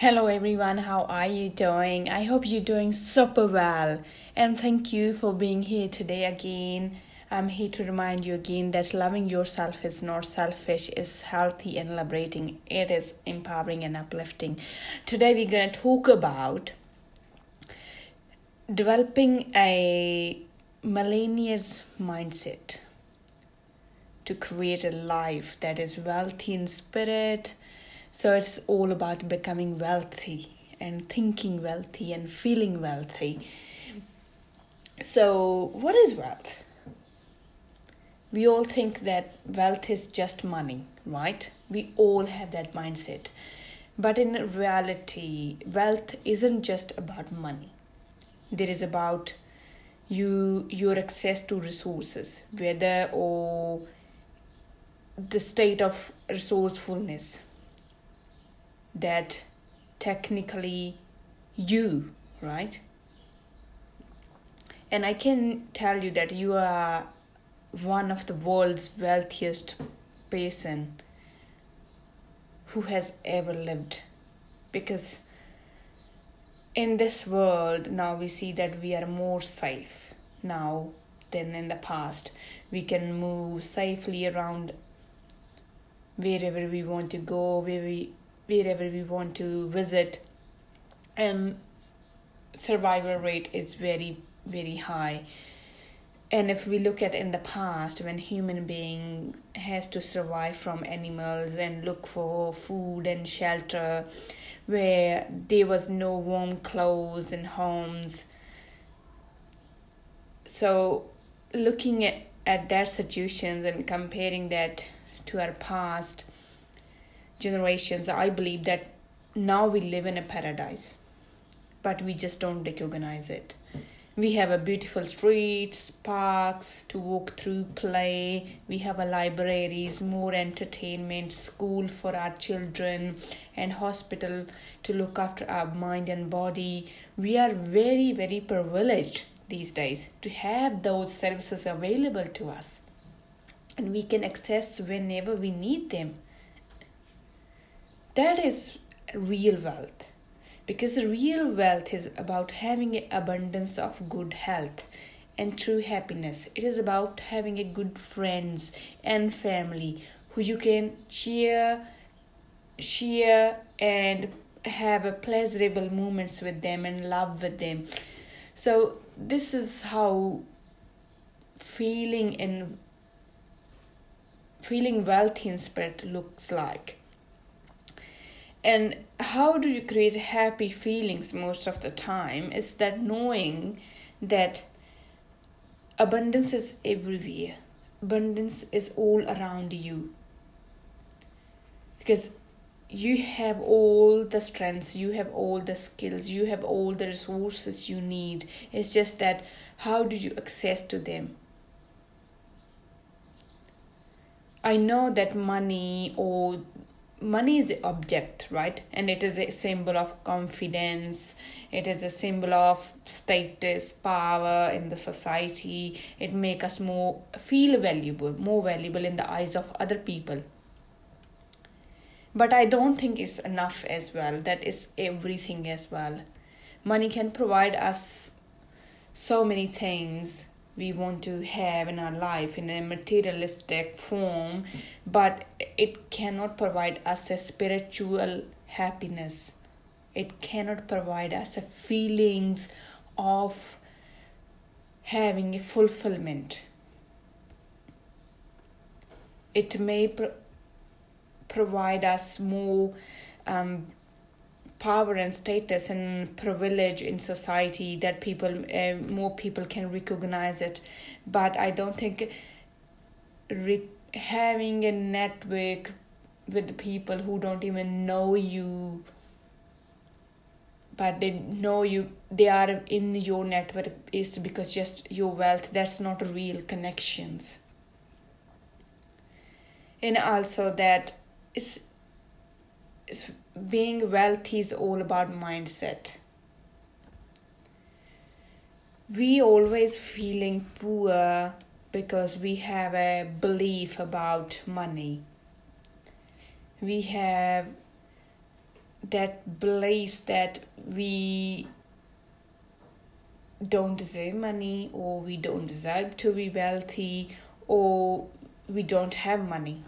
Hello everyone, how are you doing? I hope you're doing super well. And thank you for being here today again. I'm here to remind you again that loving yourself is not selfish, it's healthy and liberating. It is empowering and uplifting. Today we're going to talk about developing a millennials mindset to create a life that is wealthy in spirit so it's all about becoming wealthy and thinking wealthy and feeling wealthy. So, what is wealth? We all think that wealth is just money, right? We all have that mindset. But in reality, wealth isn't just about money. There is about you your access to resources, whether or the state of resourcefulness that technically you, right? And I can tell you that you are one of the world's wealthiest person who has ever lived because in this world now we see that we are more safe now than in the past we can move safely around wherever we want to go where we wherever we want to visit and survival rate is very very high. And if we look at in the past when human being has to survive from animals and look for food and shelter where there was no warm clothes and homes. So looking at, at that situations and comparing that to our past generations, I believe that now we live in a paradise, but we just don't recognize it. We have a beautiful streets, parks to walk through, play. We have a libraries, more entertainment, school for our children, and hospital to look after our mind and body. We are very, very privileged these days to have those services available to us, and we can access whenever we need them that is real wealth. Because real wealth is about having an abundance of good health and true happiness. It is about having a good friends and family who you can share share and have a pleasurable moments with them and love with them. So this is how feeling and feeling wealthy in spirit looks like and how do you create happy feelings most of the time is that knowing that abundance is everywhere. Abundance is all around you. Because you have all the strengths you have all the skills you have all the resources you need. It's just that how do you access to them? I know that money or money is the object right? And it is a symbol of confidence. It is a symbol of status power in the society. It make us more feel valuable more valuable in the eyes of other people. But i don't think it's enough as well. That is everything as well. Money can provide us so many things we want to have in our life in a materialistic form, but it cannot provide us a spiritual happiness. It cannot provide us a feelings of having a fulfillment. It may pro- provide us more um, power and status and privilege in society that people uh, more people can recognize it. But i don't think re- having a network with people who don't even know you but they know you they are in your network is because just your wealth that's not real connections. And also that is being wealthy is all about mindset. We always feeling poor because we have a belief about money. We have that belief that we don't deserve money or we don't deserve to be wealthy or we don't have money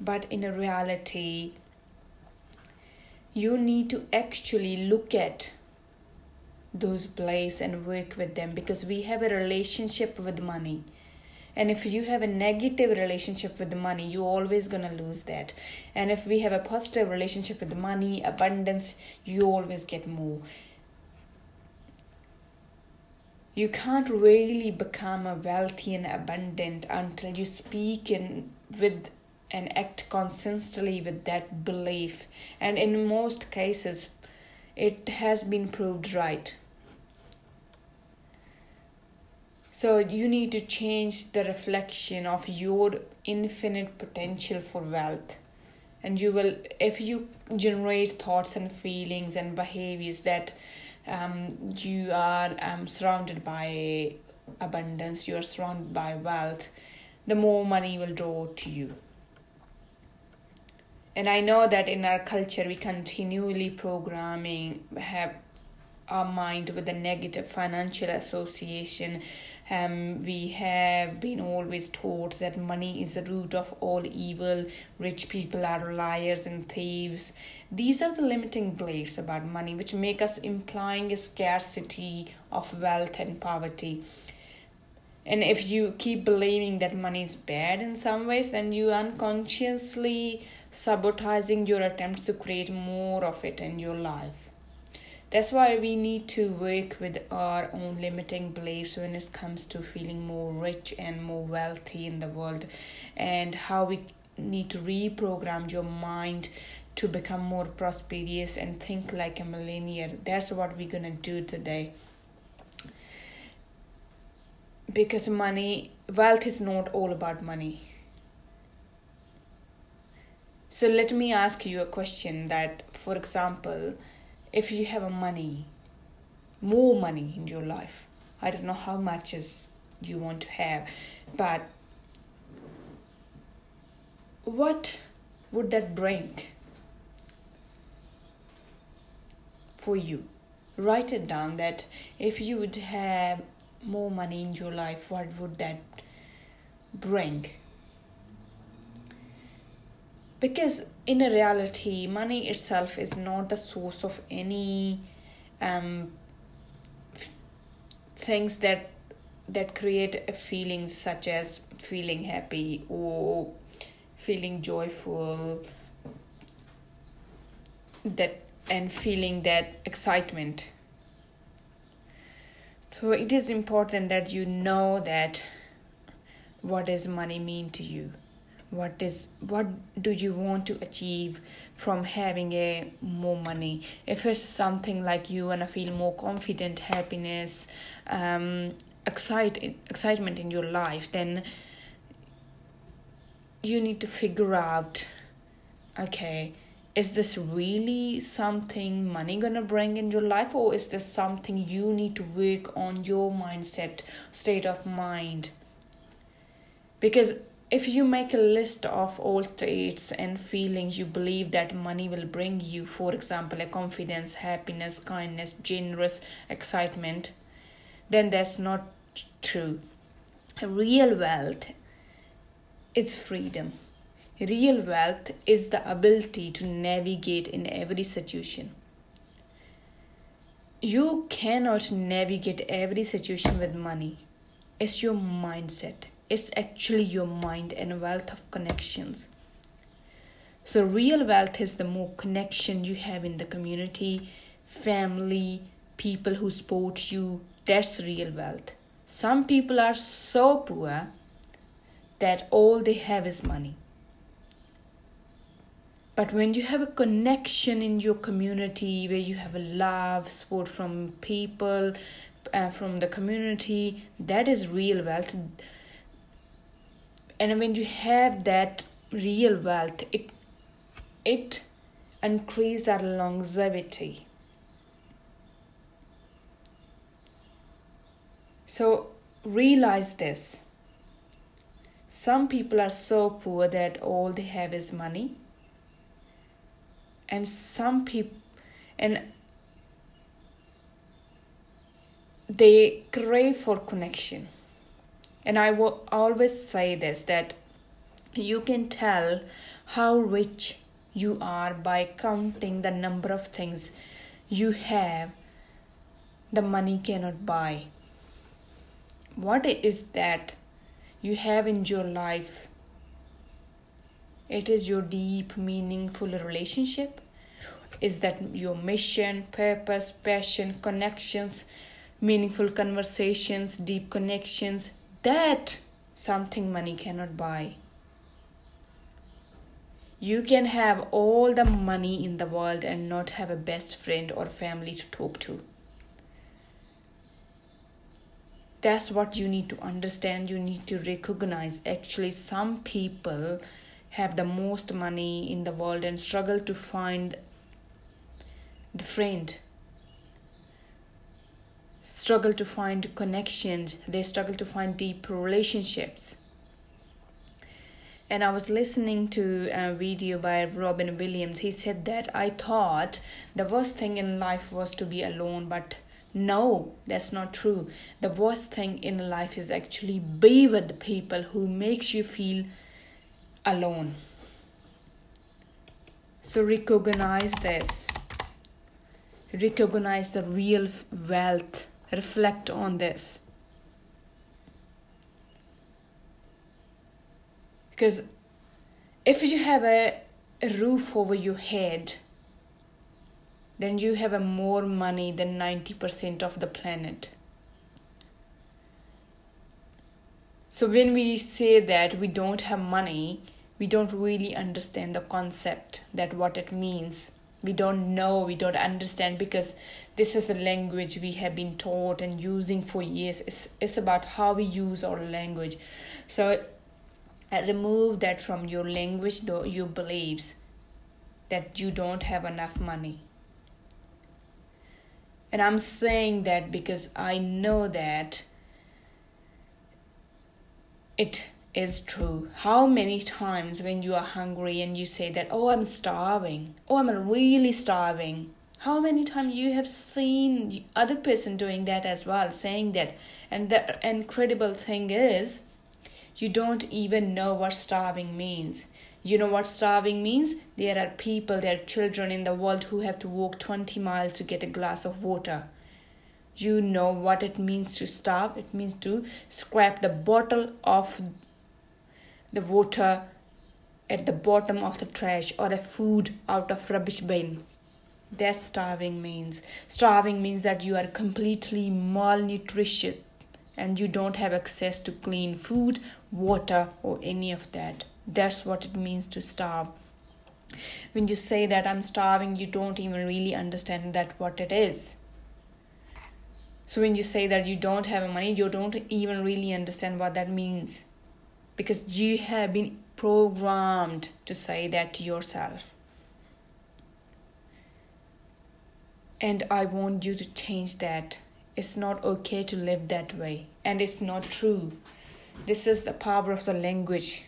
but in a reality you need to actually look at those beliefs and work with them because we have a relationship with money. And if you have a negative relationship with the money you're always going to lose that. And if we have a positive relationship with the money abundance you always get more. You can't really become a wealthy and abundant until you speak in with and act consistently with that belief and in most cases it has been proved right so you need to change the reflection of your infinite potential for wealth. And you will, if you generate thoughts and feelings and behaviors that um, you are um, surrounded by abundance, you are surrounded by wealth, the more money will draw to you. And I know that in our culture, we continually programming have our mind with a negative financial association um, we have been always taught that money is the root of all evil, rich people are liars and thieves. These are the limiting beliefs about money which make us implying a scarcity of wealth and poverty. And if you keep believing that money is bad in some ways, then you unconsciously sabotaging your attempts to create more of it in your life. That's why we need to work with our own limiting beliefs when it comes to feeling more rich and more wealthy in the world, and how we need to reprogram your mind to become more prosperous and think like a millionaire. That's what we're gonna do today. Because money, wealth is not all about money. So let me ask you a question that, for example, if you have a money, more money in your life, I don't know how much is you want to have, but what would that bring for you? Write it down that if you would have more money in your life, what would that bring? Because in a reality money itself is not the source of any um, things that that create feelings such as feeling happy or feeling joyful that and feeling that excitement. So it is important that you know that what does money mean to you what is what do you want to achieve from having a more money? If it's something like you want to feel more confident happiness um excite, excitement in your life then you need to figure out okay is this really something money gonna bring in your life or is this something you need to work on your mindset state of mind? Because if you make a list of all traits and feelings you believe that money will bring you, for example, a confidence, happiness, kindness, generous, excitement, then that's not true. Real wealth is freedom. Real wealth is the ability to navigate in every situation. You cannot navigate every situation with money. It's your mindset is actually your mind and wealth of connections. So, real wealth is the more connection you have in the community, family, people who support you. That's real wealth. Some people are so poor that all they have is money. But when you have a connection in your community where you have a love, support from people, uh, from the community, that is real wealth and when you have that real wealth it it increases our longevity. So realize this. Some people are so poor that all they have is money. And some people and they crave for connection and i will always say this that you can tell how rich you are by counting the number of things you have the money cannot buy what is that you have in your life it is your deep meaningful relationship is that your mission purpose passion connections meaningful conversations, deep connections. That something money cannot buy. You can have all the money in the world and not have a best friend or family to talk to. That's what you need to understand. You need to recognize. Actually, some people have the most money in the world and struggle to find the friend struggle to find connections, they struggle to find deep relationships. And I was listening to a video by Robin Williams. He said that I thought the worst thing in life was to be alone, but no, that's not true. The worst thing in life is actually be with the people who makes you feel alone. So recognize this. Recognize the real wealth reflect on this. Because if you have a, a roof over your head, then you have a more money than 90% of the planet. So when we say that we don't have money, we don't really understand the concept that what it means we don't know we don't understand because this is the language we have been taught and using for years. It's, it's about how we use our language. So uh, remove that from your language though your beliefs that you don't have enough money. And i'm saying that because i know that it is true. How many times when you are hungry and you say that, oh, I'm starving, oh, I'm really starving. How many times you have seen other person doing that as well, saying that. And the incredible thing is, you don't even know what starving means. You know what starving means? There are people, there are children in the world who have to walk 20 miles to get a glass of water you know what it means to starve it means to scrap the bottle of the water at the bottom of the trash or the food out of rubbish bin. That's starving means. Starving means that you are completely malnutrition and you don't have access to clean food water or any of that. That's what it means to starve. When you say that i'm starving you don't even really understand that what it is. So when you say that you don't have money you don't even really understand what that means because you have been programmed to say that to yourself. And I want you to change that. It's not okay to live that way, and it's not true. This is the power of the language.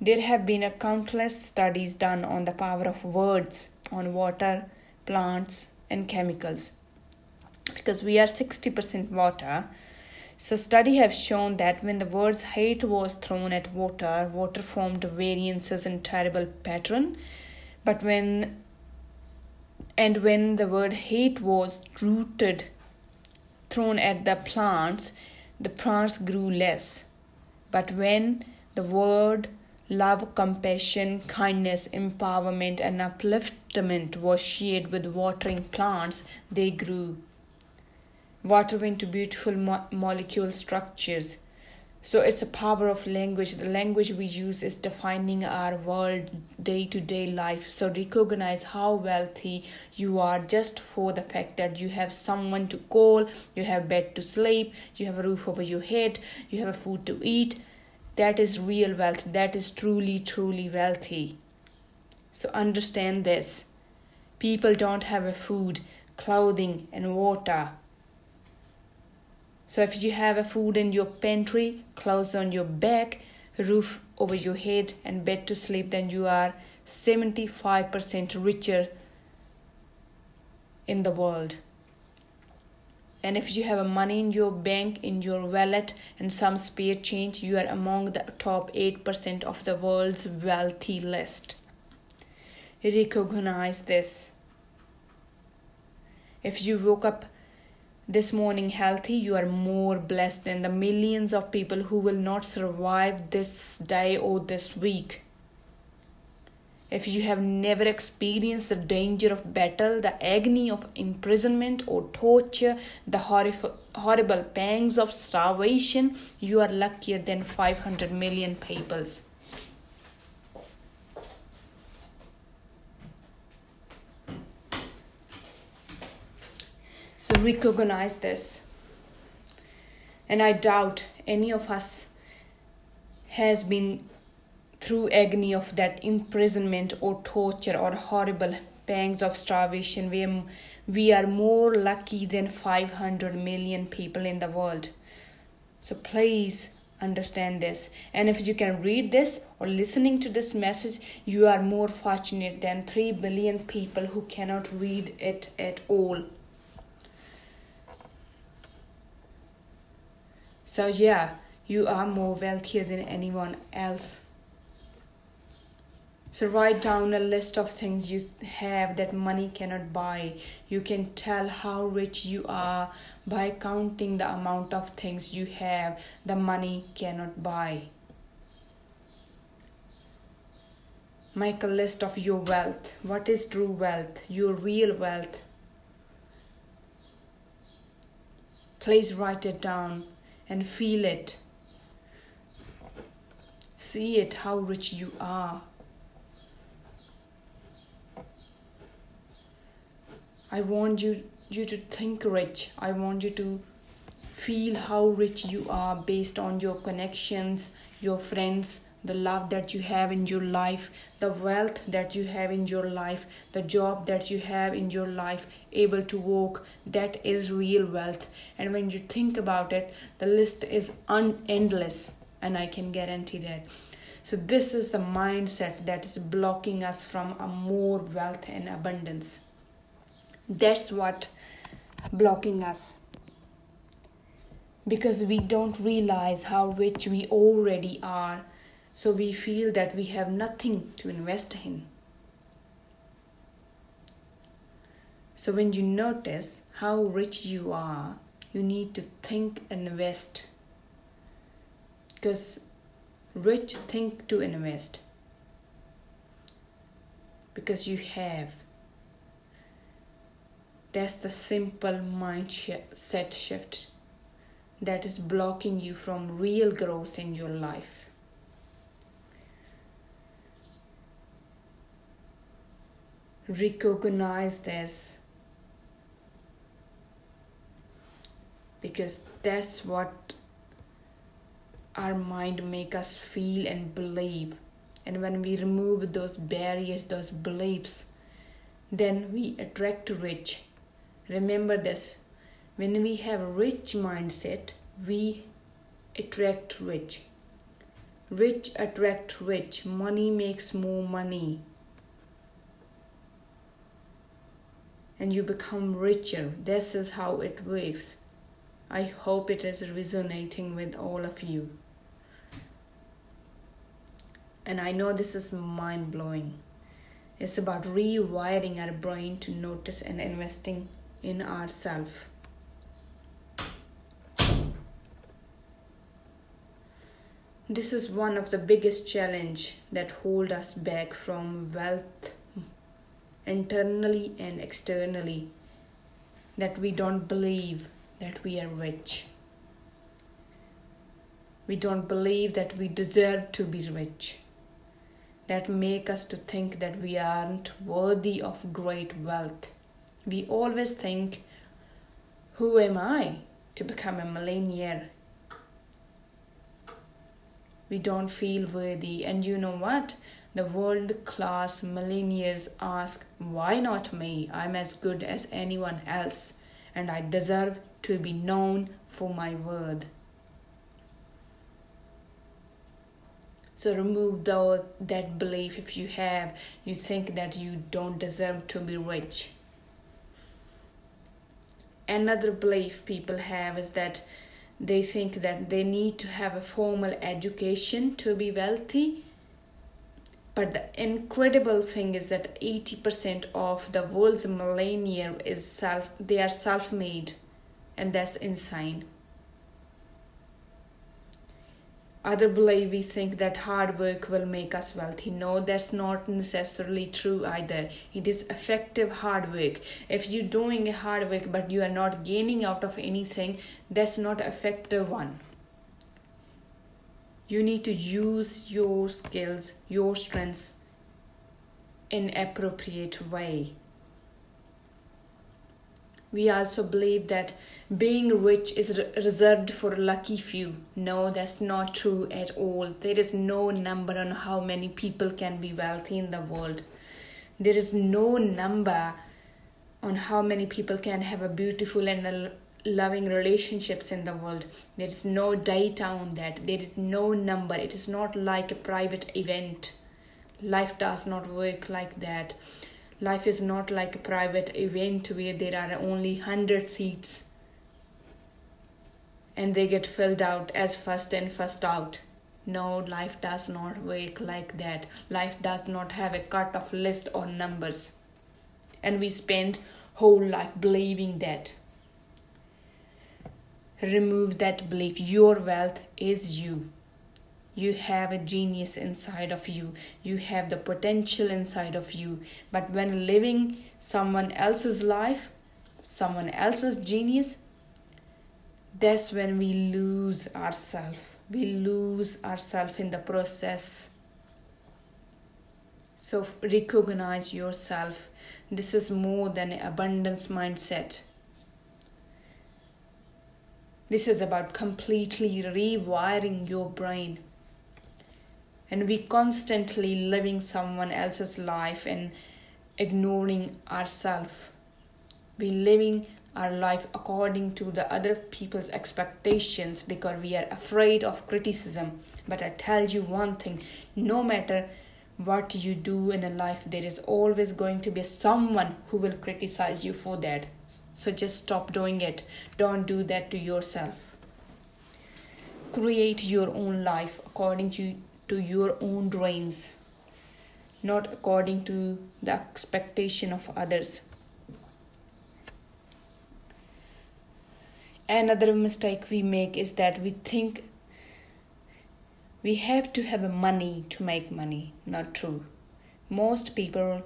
There have been a countless studies done on the power of words on water, plants, and chemicals. Because we are 60% water, so study have shown that when the words hate was thrown at water, water formed variances in terrible pattern. But when and when the word hate was rooted thrown at the plants, the plants grew less. But when the word love, compassion, kindness, empowerment, and upliftment was shared with watering plants, they grew water into beautiful mo- molecule structures. So it's a power of language. The language we use is defining our world day to day life. So recognize how wealthy you are just for the fact that you have someone to call, you have bed to sleep, you have a roof over your head, you have food to eat. That is real wealth. That is truly, truly wealthy. So understand this. People don't have a food, clothing, and water so if you have a food in your pantry, clothes on your back, roof over your head, and bed to sleep, then you are 75% richer in the world. And if you have money in your bank in your wallet and some spare change you are among the top 8% of the world's wealthy list. Recognize this. If you woke up this morning healthy you are more blessed than the millions of people who will not survive this day or this week if you have never experienced the danger of battle, the agony of imprisonment or torture, the horrif- horrible pangs of starvation, you are luckier than 500 million peoples. So recognize this. And I doubt any of us has been through agony of that imprisonment or torture or horrible pangs of starvation we, we are more lucky than 500 million people in the world. So please understand this. And if you can read this or listening to this message you are more fortunate than 3 billion people who cannot read it at all so yeah you are more wealthier than anyone else so write down a list of things you have that money cannot buy. You can tell how rich you are by counting the amount of things you have the money cannot buy. Make a list of your wealth. What is true wealth? Your real wealth. Please write it down and feel it. See it how rich you are. I want you you to think rich. I want you to feel how rich you are based on your connections, your friends, the love that you have in your life, the wealth that you have in your life, the job that you have in your life, able to walk, that is real wealth. And when you think about it, the list is unendless, and I can guarantee that. So, this is the mindset that is blocking us from a more wealth and abundance that's what blocking us because we don't realize how rich we already are so we feel that we have nothing to invest in. So when you notice how rich you are you need to think and invest. Because rich think to invest. Because you have. That's the simple mindset shift that is blocking you from real growth in your life. Recognize this because that's what our mind make us feel and believe and when we remove those barriers those beliefs then we attract rich Remember this when we have rich mindset, we attract rich. Rich attract rich. Money makes more money. And you become richer. This is how it works. I hope it is resonating with all of you. And I know this is mind blowing. It's about rewiring our brain to notice and investing in ourselves. This is one of the biggest challenge that hold us back from wealth internally and externally that we don't believe that we are rich. We don't believe that we deserve to be rich. That make us to think that we aren't worthy of great wealth we always think, Who am I to become a millionaire? We don't feel worthy, and you know what? The world class millionaires ask, Why not me? I'm as good as anyone else, and I deserve to be known for my worth. So remove the, that belief if you have, you think that you don't deserve to be rich. Another belief people have is that they think that they need to have a formal education to be wealthy. But the incredible thing is that 80% of the world's millennial is self they are self-made and that's insane other believe we think that hard work will make us wealthy. No that's not necessarily true either. It is effective hard work. If you're doing hard work but you are not gaining out of anything that's not effective one. You need to use your skills your strengths in appropriate way we also believe that being rich is re- reserved for a lucky few. No, that's not true at all. There is no number on how many people can be wealthy in the world. There is no number on how many people can have a beautiful and a loving relationships in the world. There is no data on that. There is no number. It is not like a private event. Life does not work like that. Life is not like a private event where there are only 100 seats and they get filled out as first in, first out. No, life does not work like that. Life does not have a cut off list or numbers. And we spend whole life believing that. Remove that belief. Your wealth is you. You have a genius inside of you. You have the potential inside of you. But when living someone else's life, someone else's genius, that's when we lose ourselves we lose ourselves in the process. So recognize yourself. This is more than an abundance mindset. This is about completely rewiring your brain and we constantly living someone else's life and ignoring ourselves we living our life according to the other people's expectations because we are afraid of criticism. But i tell you one thing no matter what you do in a life there is always going to be someone who will criticize you for that. So just stop doing it. Don't do that to yourself. Create your own life according to to your own dreams not according to the expectation of others. Another mistake we make is that we think we have to have money to make money not true. Most people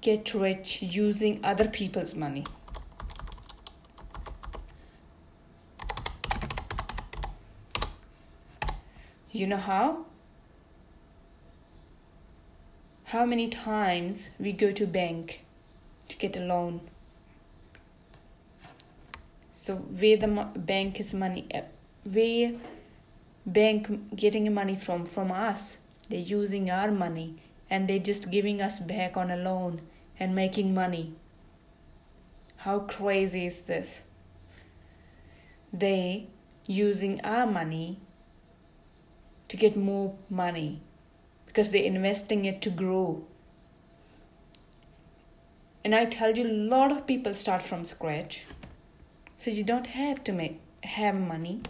get rich using other people's money you know how? How many times we go to bank to get a loan? So where the bank is money uh, where bank getting money from from us they're using our money and they're just giving us back on a loan and making money. How crazy is this? They using our money to get more money because they're investing it to grow. And i tell you a lot of people start from scratch. So you don't have to make have money.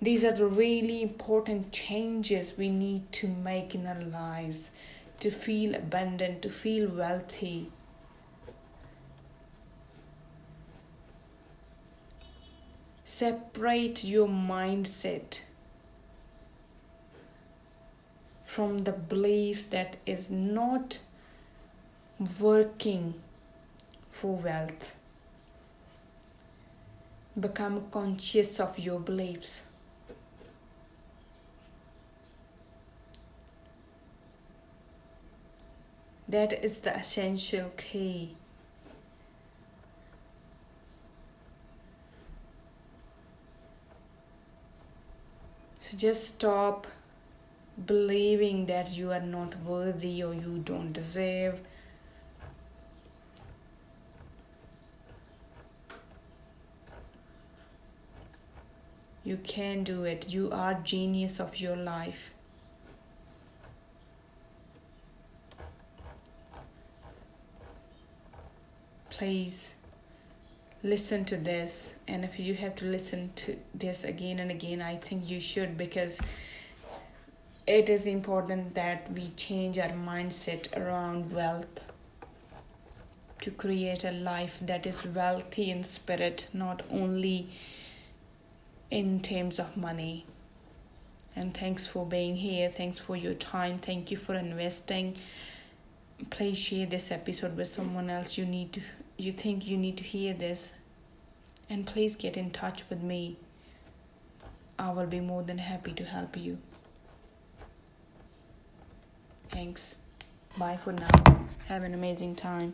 These are the really important changes we need to make in our lives to feel abundant to feel wealthy. Separate your mindset from the beliefs that is not working for wealth Become conscious of your beliefs. That is the essential key. So just stop believing that you are not worthy or you don't deserve You can do it. You are genius of your life. Please listen to this and if you have to listen to this again and again i think you should because it is important that we change our mindset around wealth to create a life that is wealthy in spirit not only in terms of money. And thanks for being here. Thanks for your time. Thank you for investing. Please share this episode with someone else. You need to you think you need to hear this, and please get in touch with me. I will be more than happy to help you. Thanks. Bye for now. Have an amazing time.